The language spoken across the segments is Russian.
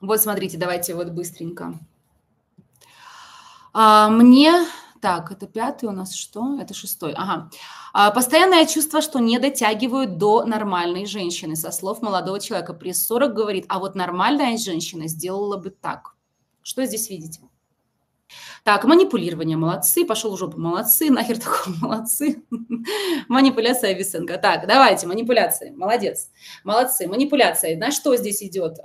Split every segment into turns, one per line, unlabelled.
Вот смотрите, давайте вот быстренько. А, мне, так, это пятый у нас что? Это шестой, ага. А, постоянное чувство, что не дотягивают до нормальной женщины, со слов молодого человека. При 40 говорит, а вот нормальная женщина сделала бы так. Что здесь видите? Так, манипулирование, молодцы, пошел в жопу, молодцы, нахер такого, молодцы. Манипуляция Висенко. Так, давайте, манипуляции, молодец, молодцы. Манипуляция, на что здесь идет?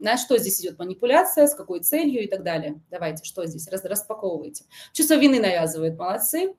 На что здесь идет манипуляция, с какой целью и так далее. Давайте, что здесь, распаковывайте. Чувство вины навязывает, молодцы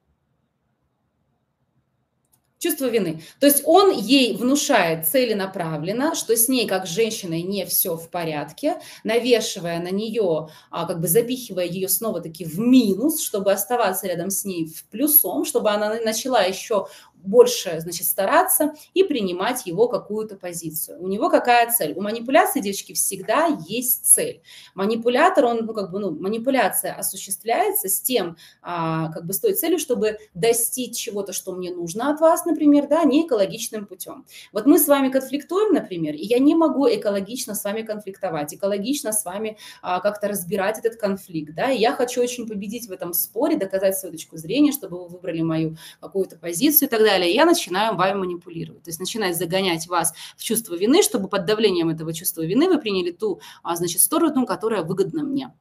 чувство вины. То есть он ей внушает целенаправленно, что с ней как с женщиной не все в порядке, навешивая на нее, а, как бы запихивая ее снова-таки в минус, чтобы оставаться рядом с ней в плюсом, чтобы она начала еще больше, значит, стараться и принимать его какую-то позицию. У него какая цель? У манипуляции, девочки, всегда есть цель. Манипулятор, он, ну, как бы, ну, манипуляция осуществляется с тем, а, как бы, с той целью, чтобы достичь чего-то, что мне нужно от вас, например, да, не экологичным путем. Вот мы с вами конфликтуем, например, и я не могу экологично с вами конфликтовать, экологично с вами а, как-то разбирать этот конфликт, да, и я хочу очень победить в этом споре, доказать свою точку зрения, чтобы вы выбрали мою какую-то позицию и так далее далее, я начинаю вами манипулировать. То есть начинать загонять вас в чувство вины, чтобы под давлением этого чувства вины вы приняли ту, а, значит, сторону, которая выгодна мне.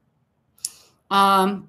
А,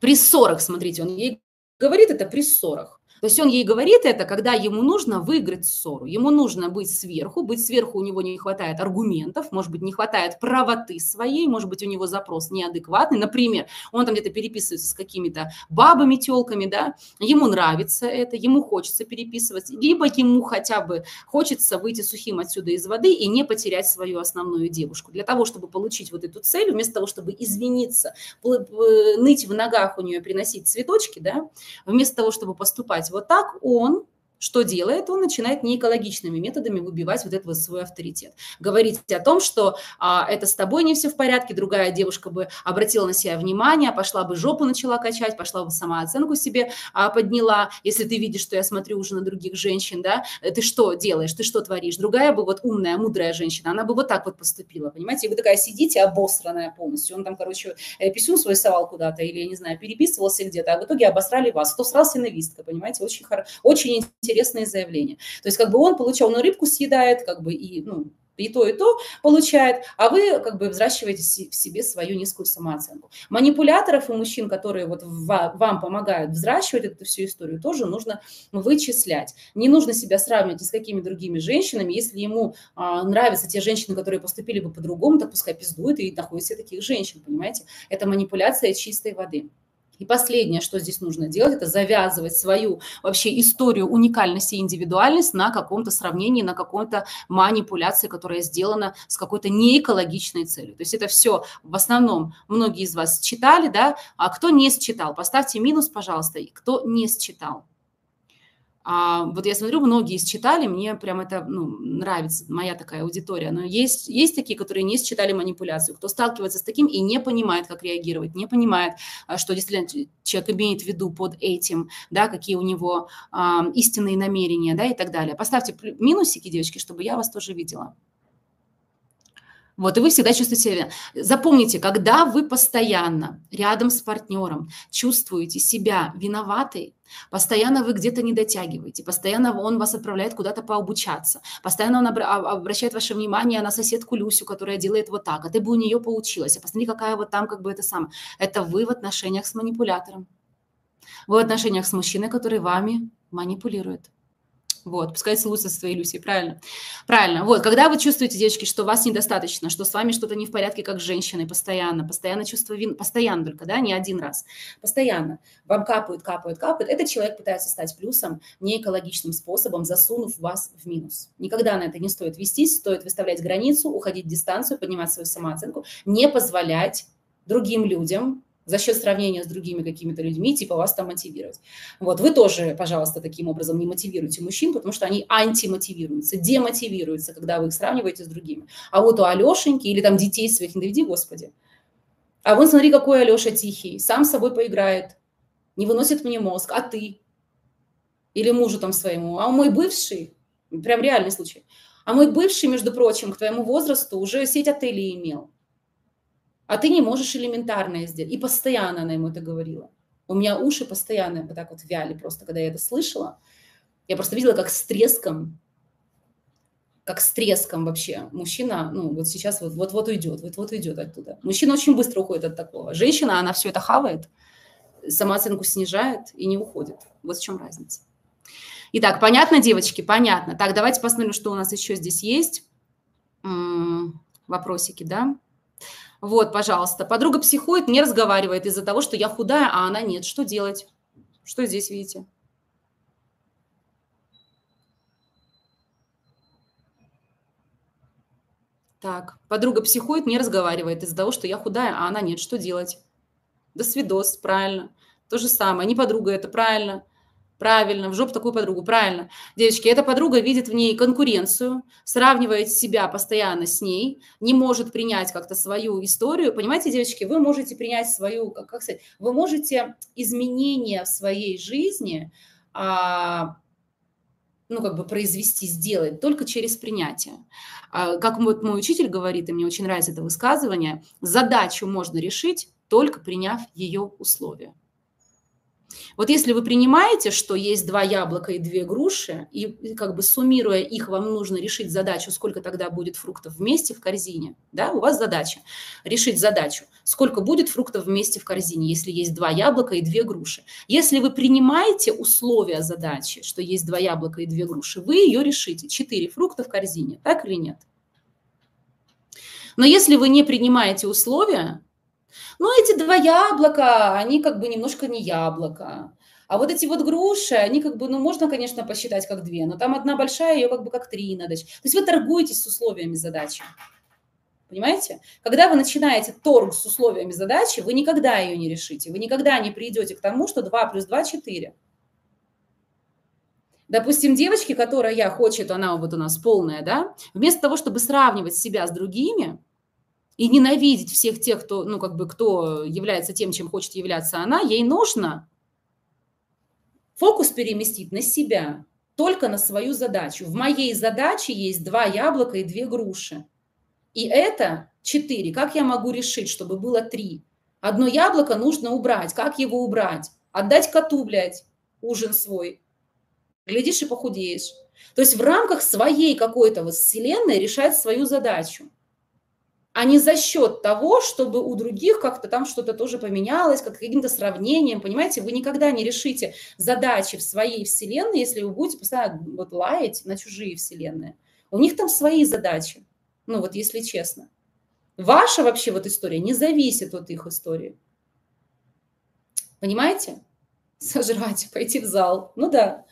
при ссорах, смотрите, он ей говорит это при ссорах. То есть он ей говорит это, когда ему нужно выиграть ссору, ему нужно быть сверху, быть сверху у него не хватает аргументов, может быть, не хватает правоты своей, может быть, у него запрос неадекватный, например, он там где-то переписывается с какими-то бабами, телками, да, ему нравится это, ему хочется переписываться, либо ему хотя бы хочется выйти сухим отсюда из воды и не потерять свою основную девушку. Для того, чтобы получить вот эту цель, вместо того, чтобы извиниться, ныть в ногах у нее, приносить цветочки, да, вместо того, чтобы поступать вот так, он что делает? Он начинает неэкологичными методами выбивать вот этот вот свой авторитет. Говорить о том, что а, это с тобой не все в порядке, другая девушка бы обратила на себя внимание, пошла бы жопу начала качать, пошла бы самооценку себе а, подняла. Если ты видишь, что я смотрю уже на других женщин, да, э, ты что делаешь, ты что творишь? Другая бы вот умная, мудрая женщина, она бы вот так вот поступила, понимаете? И вы такая сидите обосранная полностью. Он там, короче, э, писюн свой совал куда-то или, я не знаю, переписывался где-то, а в итоге обосрали вас. Кто срался навистка, понимаете? Очень, очень интересно интересные заявления. То есть как бы он получал, ну, рыбку съедает, как бы и, ну, и то, и то получает, а вы как бы взращиваете в себе свою низкую самооценку. Манипуляторов и мужчин, которые вот вам помогают взращивать эту всю историю, тоже нужно вычислять. Не нужно себя сравнивать ни с какими другими женщинами. Если ему а, нравятся те женщины, которые поступили бы по-другому, так пускай пиздует и находит таких женщин, понимаете? Это манипуляция чистой воды. И последнее, что здесь нужно делать, это завязывать свою вообще историю уникальности и индивидуальность на каком-то сравнении, на какой-то манипуляции, которая сделана с какой-то неэкологичной целью. То есть это все в основном многие из вас читали, да, а кто не считал, поставьте минус, пожалуйста, кто не считал. А, вот я смотрю, многие считали, мне прям это ну, нравится, моя такая аудитория. Но есть, есть такие, которые не считали манипуляцию, кто сталкивается с таким и не понимает, как реагировать, не понимает, а, что действительно человек имеет в виду под этим, да, какие у него а, истинные намерения, да, и так далее. Поставьте минусики, девочки, чтобы я вас тоже видела. Вот, и вы всегда чувствуете себя. Запомните, когда вы постоянно рядом с партнером чувствуете себя виноватой, постоянно вы где-то не дотягиваете, постоянно он вас отправляет куда-то пообучаться, постоянно он а, обращает ваше внимание на соседку Люсю, которая делает вот так, а ты бы у нее поучилась, а посмотри, какая вот там как бы это самое. Это вы в отношениях с манипулятором. Вы в отношениях с мужчиной, который вами манипулирует. Вот, пускай целуются со своей Люсей, правильно? Правильно. Вот, когда вы чувствуете, девочки, что вас недостаточно, что с вами что-то не в порядке, как с женщиной, постоянно, постоянно чувство вины, постоянно только, да, не один раз, постоянно, вам капают, капают, капают, этот человек пытается стать плюсом не экологичным способом, засунув вас в минус. Никогда на это не стоит вестись, стоит выставлять границу, уходить в дистанцию, поднимать свою самооценку, не позволять другим людям за счет сравнения с другими какими-то людьми, типа вас там мотивировать. Вот, вы тоже, пожалуйста, таким образом не мотивируйте мужчин, потому что они антимотивируются, демотивируются, когда вы их сравниваете с другими. А вот у Алешеньки или там детей своих, не доведи, Господи. А вон смотри, какой Алеша тихий, сам с собой поиграет, не выносит мне мозг, а ты? Или мужу там своему, а мой бывший, прям реальный случай, А мой бывший, между прочим, к твоему возрасту уже сеть отелей имел. А ты не можешь элементарное сделать. И постоянно она ему это говорила. У меня уши постоянно вот так вот вяли просто, когда я это слышала. Я просто видела, как с треском, как с треском вообще мужчина, ну, вот сейчас вот-вот уйдет, вот-вот уйдет оттуда. Мужчина очень быстро уходит от такого. Женщина, она все это хавает, самооценку снижает и не уходит. Вот в чем разница. Итак, понятно, девочки? Понятно. Так, давайте посмотрим, что у нас еще здесь есть. М-м, вопросики, да? Вот, пожалуйста. Подруга психует, не разговаривает из-за того, что я худая, а она нет. Что делать? Что здесь видите? Так, подруга психует, не разговаривает из-за того, что я худая, а она нет. Что делать? До свидос, правильно. То же самое. Не подруга, это правильно. Правильно, в жопу такую подругу, правильно. Девочки, эта подруга видит в ней конкуренцию, сравнивает себя постоянно с ней, не может принять как-то свою историю. Понимаете, девочки, вы можете принять свою, как, как сказать, вы можете изменения в своей жизни, а, ну, как бы произвести, сделать только через принятие. А, как мой, мой учитель говорит, и мне очень нравится это высказывание, задачу можно решить, только приняв ее условия. Вот если вы принимаете, что есть два яблока и две груши, и как бы суммируя их, вам нужно решить задачу, сколько тогда будет фруктов вместе в корзине, да, у вас задача решить задачу, сколько будет фруктов вместе в корзине, если есть два яблока и две груши. Если вы принимаете условия задачи, что есть два яблока и две груши, вы ее решите, четыре фрукта в корзине, так или нет? Но если вы не принимаете условия, ну, эти два яблока, они как бы немножко не яблоко. А вот эти вот груши, они как бы, ну, можно, конечно, посчитать как две, но там одна большая, ее как бы как три надо. То есть вы торгуетесь с условиями задачи. Понимаете? Когда вы начинаете торг с условиями задачи, вы никогда ее не решите. Вы никогда не придете к тому, что 2 плюс 2 – 4. Допустим, девочки, которая хочет, она вот у нас полная, да, вместо того, чтобы сравнивать себя с другими, и ненавидеть всех тех, кто, ну, как бы, кто является тем, чем хочет являться она, ей нужно фокус переместить на себя, только на свою задачу. В моей задаче есть два яблока и две груши. И это четыре. Как я могу решить, чтобы было три? Одно яблоко нужно убрать. Как его убрать? Отдать коту, блядь, ужин свой. Глядишь и похудеешь. То есть в рамках своей какой-то вот вселенной решать свою задачу а не за счет того, чтобы у других как-то там что-то тоже поменялось, как каким-то сравнением, понимаете, вы никогда не решите задачи в своей вселенной, если вы будете постоянно вот лаять на чужие вселенные. У них там свои задачи, ну вот если честно. Ваша вообще вот история не зависит от их истории. Понимаете? Сожрать, пойти в зал. Ну да.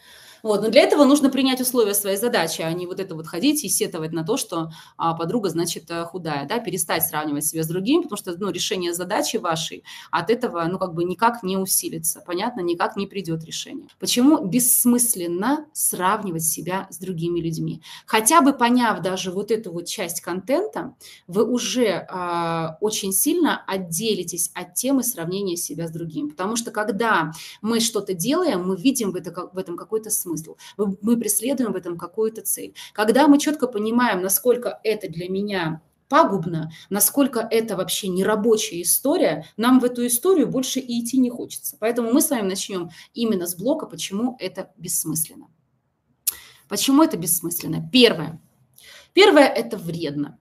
Вот. Но для этого нужно принять условия своей задачи, а не вот это вот ходить и сетовать на то, что а, подруга, значит, э, худая, да, перестать сравнивать себя с другими, потому что, ну, решение задачи вашей от этого, ну, как бы никак не усилится, понятно, никак не придет решение. Почему бессмысленно сравнивать себя с другими людьми? Хотя бы поняв даже вот эту вот часть контента, вы уже а, очень сильно отделитесь от темы сравнения себя с другим, потому что когда мы что-то делаем, мы видим в, это, в этом какой-то смысл смысл. Мы преследуем в этом какую-то цель. Когда мы четко понимаем, насколько это для меня пагубно, насколько это вообще нерабочая история, нам в эту историю больше и идти не хочется. Поэтому мы с вами начнем именно с блока, почему это бессмысленно. Почему это бессмысленно? Первое. Первое – это вредно.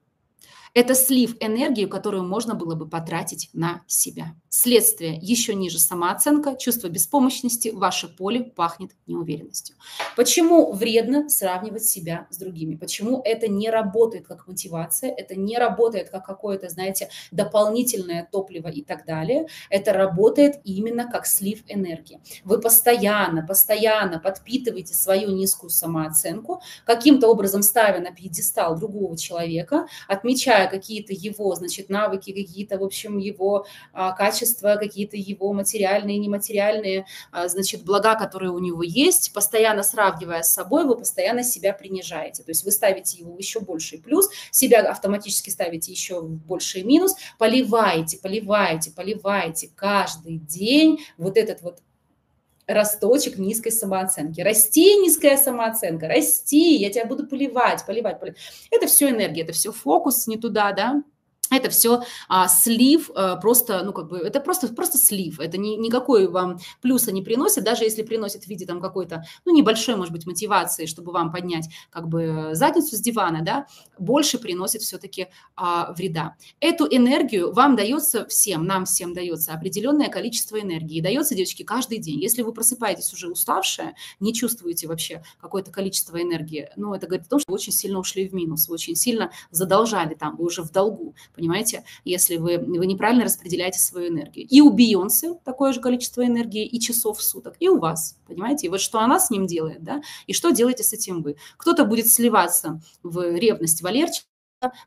Это слив энергии, которую можно было бы потратить на себя. Следствие – еще ниже самооценка, чувство беспомощности, ваше поле пахнет неуверенностью. Почему вредно сравнивать себя с другими? Почему это не работает как мотивация, это не работает как какое-то, знаете, дополнительное топливо и так далее. Это работает именно как слив энергии. Вы постоянно, постоянно подпитываете свою низкую самооценку, каким-то образом ставя на пьедестал другого человека, отмечая какие-то его, значит, навыки, какие-то, в общем, его а, качества, какие-то его материальные, нематериальные, а, значит, блага, которые у него есть, постоянно сравнивая с собой, вы постоянно себя принижаете. То есть вы ставите его еще больший плюс, себя автоматически ставите еще больший минус, поливаете, поливаете, поливаете каждый день вот этот вот росточек низкой самооценки. Расти, низкая самооценка, расти, я тебя буду поливать, поливать, поливать. Это все энергия, это все фокус не туда, да, это все а, слив, а, просто, ну, как бы, это просто, просто слив, это ни, никакой вам плюса не приносит, даже если приносит в виде там какой-то, ну, небольшой, может быть, мотивации, чтобы вам поднять, как бы, задницу с дивана, да, больше приносит все-таки а, вреда. Эту энергию вам дается всем, нам всем дается определенное количество энергии, дается, девочки, каждый день. Если вы просыпаетесь уже уставшая, не чувствуете вообще какое-то количество энергии, ну, это говорит о том, что вы очень сильно ушли в минус, вы очень сильно задолжали там, вы уже в долгу, понимаете, если вы, вы неправильно распределяете свою энергию. И у Бейонсе такое же количество энергии и часов в суток, и у вас, понимаете. И вот что она с ним делает, да, и что делаете с этим вы. Кто-то будет сливаться в ревность Валерчика,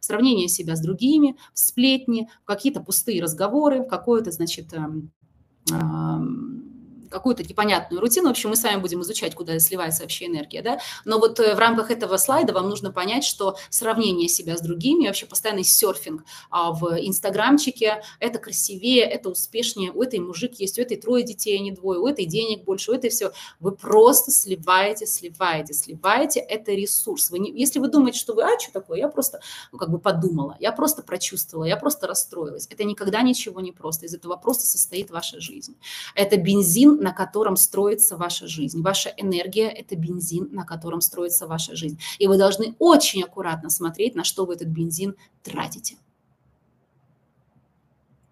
сравнение себя с другими, в сплетни, в какие-то пустые разговоры, в какое-то, значит, эм, эм, какую-то непонятную рутину. В общем, мы с вами будем изучать, куда сливается вообще энергия, да. Но вот э, в рамках этого слайда вам нужно понять, что сравнение себя с другими, вообще постоянный серфинг а, в инстаграмчике, это красивее, это успешнее, у этой мужик есть, у этой трое детей, а не двое, у этой денег больше, у этой все. Вы просто сливаете, сливаете, сливаете. Это ресурс. Вы не, если вы думаете, что вы, а, что такое, я просто ну, как бы подумала, я просто прочувствовала, я просто расстроилась. Это никогда ничего не просто. Из этого просто состоит ваша жизнь. Это на котором строится ваша жизнь. Ваша энергия – это бензин, на котором строится ваша жизнь. И вы должны очень аккуратно смотреть, на что вы этот бензин тратите.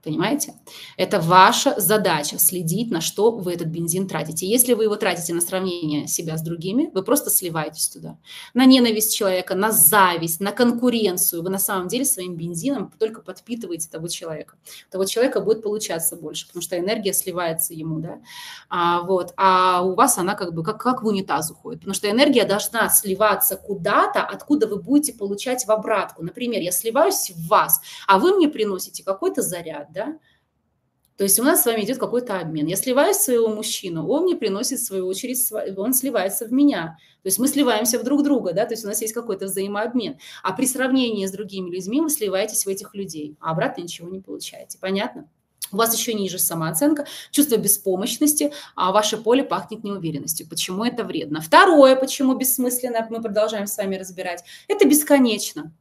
Понимаете? Это ваша задача следить, на что вы этот бензин тратите. Если вы его тратите на сравнение себя с другими, вы просто сливаетесь туда. На ненависть человека, на зависть, на конкуренцию. Вы на самом деле своим бензином только подпитываете того человека. У того человека будет получаться больше, потому что энергия сливается ему. Да? А, вот. а у вас она как бы как, как в унитаз уходит. Потому что энергия должна сливаться куда-то, откуда вы будете получать в обратку. Например, я сливаюсь в вас, а вы мне приносите какой-то заряд да? То есть у нас с вами идет какой-то обмен. Я сливаю своего мужчину, он мне приносит, в свою очередь, он сливается в меня. То есть мы сливаемся в друг друга, да, то есть у нас есть какой-то взаимообмен. А при сравнении с другими людьми вы сливаетесь в этих людей, а обратно ничего не получаете. Понятно? У вас еще ниже самооценка, чувство беспомощности, а ваше поле пахнет неуверенностью. Почему это вредно? Второе, почему бессмысленно, мы продолжаем с вами разбирать, это бесконечно.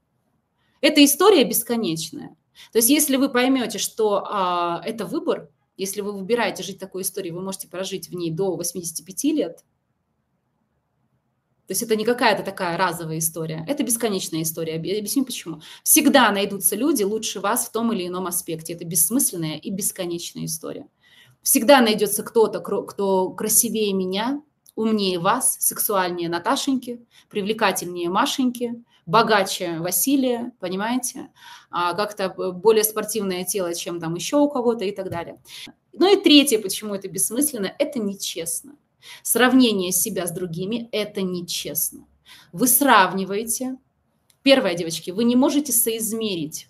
Эта история бесконечная. То есть если вы поймете, что а, это выбор, если вы выбираете жить такой историей, вы можете прожить в ней до 85 лет, то есть это не какая-то такая разовая история, это бесконечная история. Я объясню почему. Всегда найдутся люди лучше вас в том или ином аспекте. Это бессмысленная и бесконечная история. Всегда найдется кто-то, кто красивее меня, умнее вас, сексуальнее Наташеньки, привлекательнее Машеньки, богаче Василия, понимаете, а, как-то более спортивное тело, чем там еще у кого-то и так далее. Ну и третье, почему это бессмысленно, это нечестно. Сравнение себя с другими – это нечестно. Вы сравниваете. Первое, девочки, вы не можете соизмерить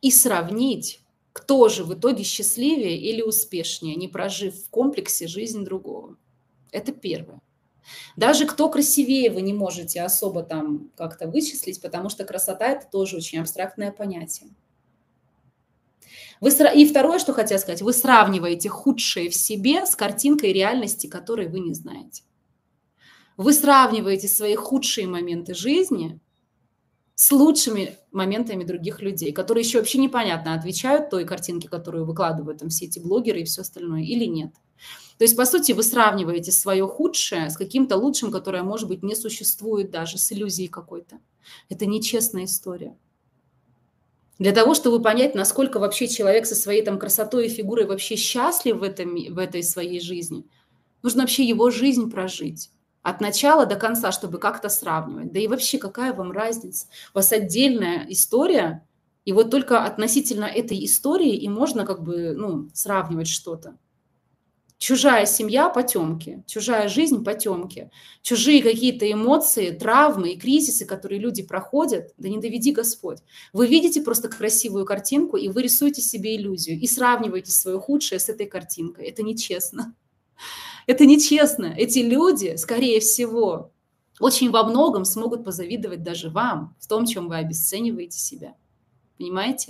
и сравнить, кто же в итоге счастливее или успешнее, не прожив в комплексе жизнь другого. Это первое. Даже кто красивее вы не можете особо там как-то вычислить, потому что красота – это тоже очень абстрактное понятие. Вы, и второе, что хотела сказать, вы сравниваете худшее в себе с картинкой реальности, которой вы не знаете. Вы сравниваете свои худшие моменты жизни с лучшими моментами других людей, которые еще вообще непонятно отвечают той картинке, которую выкладывают там все эти блогеры и все остальное, или нет. То есть, по сути, вы сравниваете свое худшее с каким-то лучшим, которое, может быть, не существует даже, с иллюзией какой-то. Это нечестная история. Для того, чтобы понять, насколько вообще человек со своей там красотой и фигурой вообще счастлив в, этом, в этой своей жизни, нужно вообще его жизнь прожить от начала до конца, чтобы как-то сравнивать. Да и вообще, какая вам разница? У вас отдельная история, и вот только относительно этой истории и можно как бы ну, сравнивать что-то. Чужая семья – потемки, чужая жизнь – потемки, чужие какие-то эмоции, травмы и кризисы, которые люди проходят, да не доведи Господь. Вы видите просто красивую картинку, и вы рисуете себе иллюзию, и сравниваете свое худшее с этой картинкой. Это нечестно. Это нечестно. Эти люди, скорее всего, очень во многом смогут позавидовать даже вам в том, чем вы обесцениваете себя. Понимаете?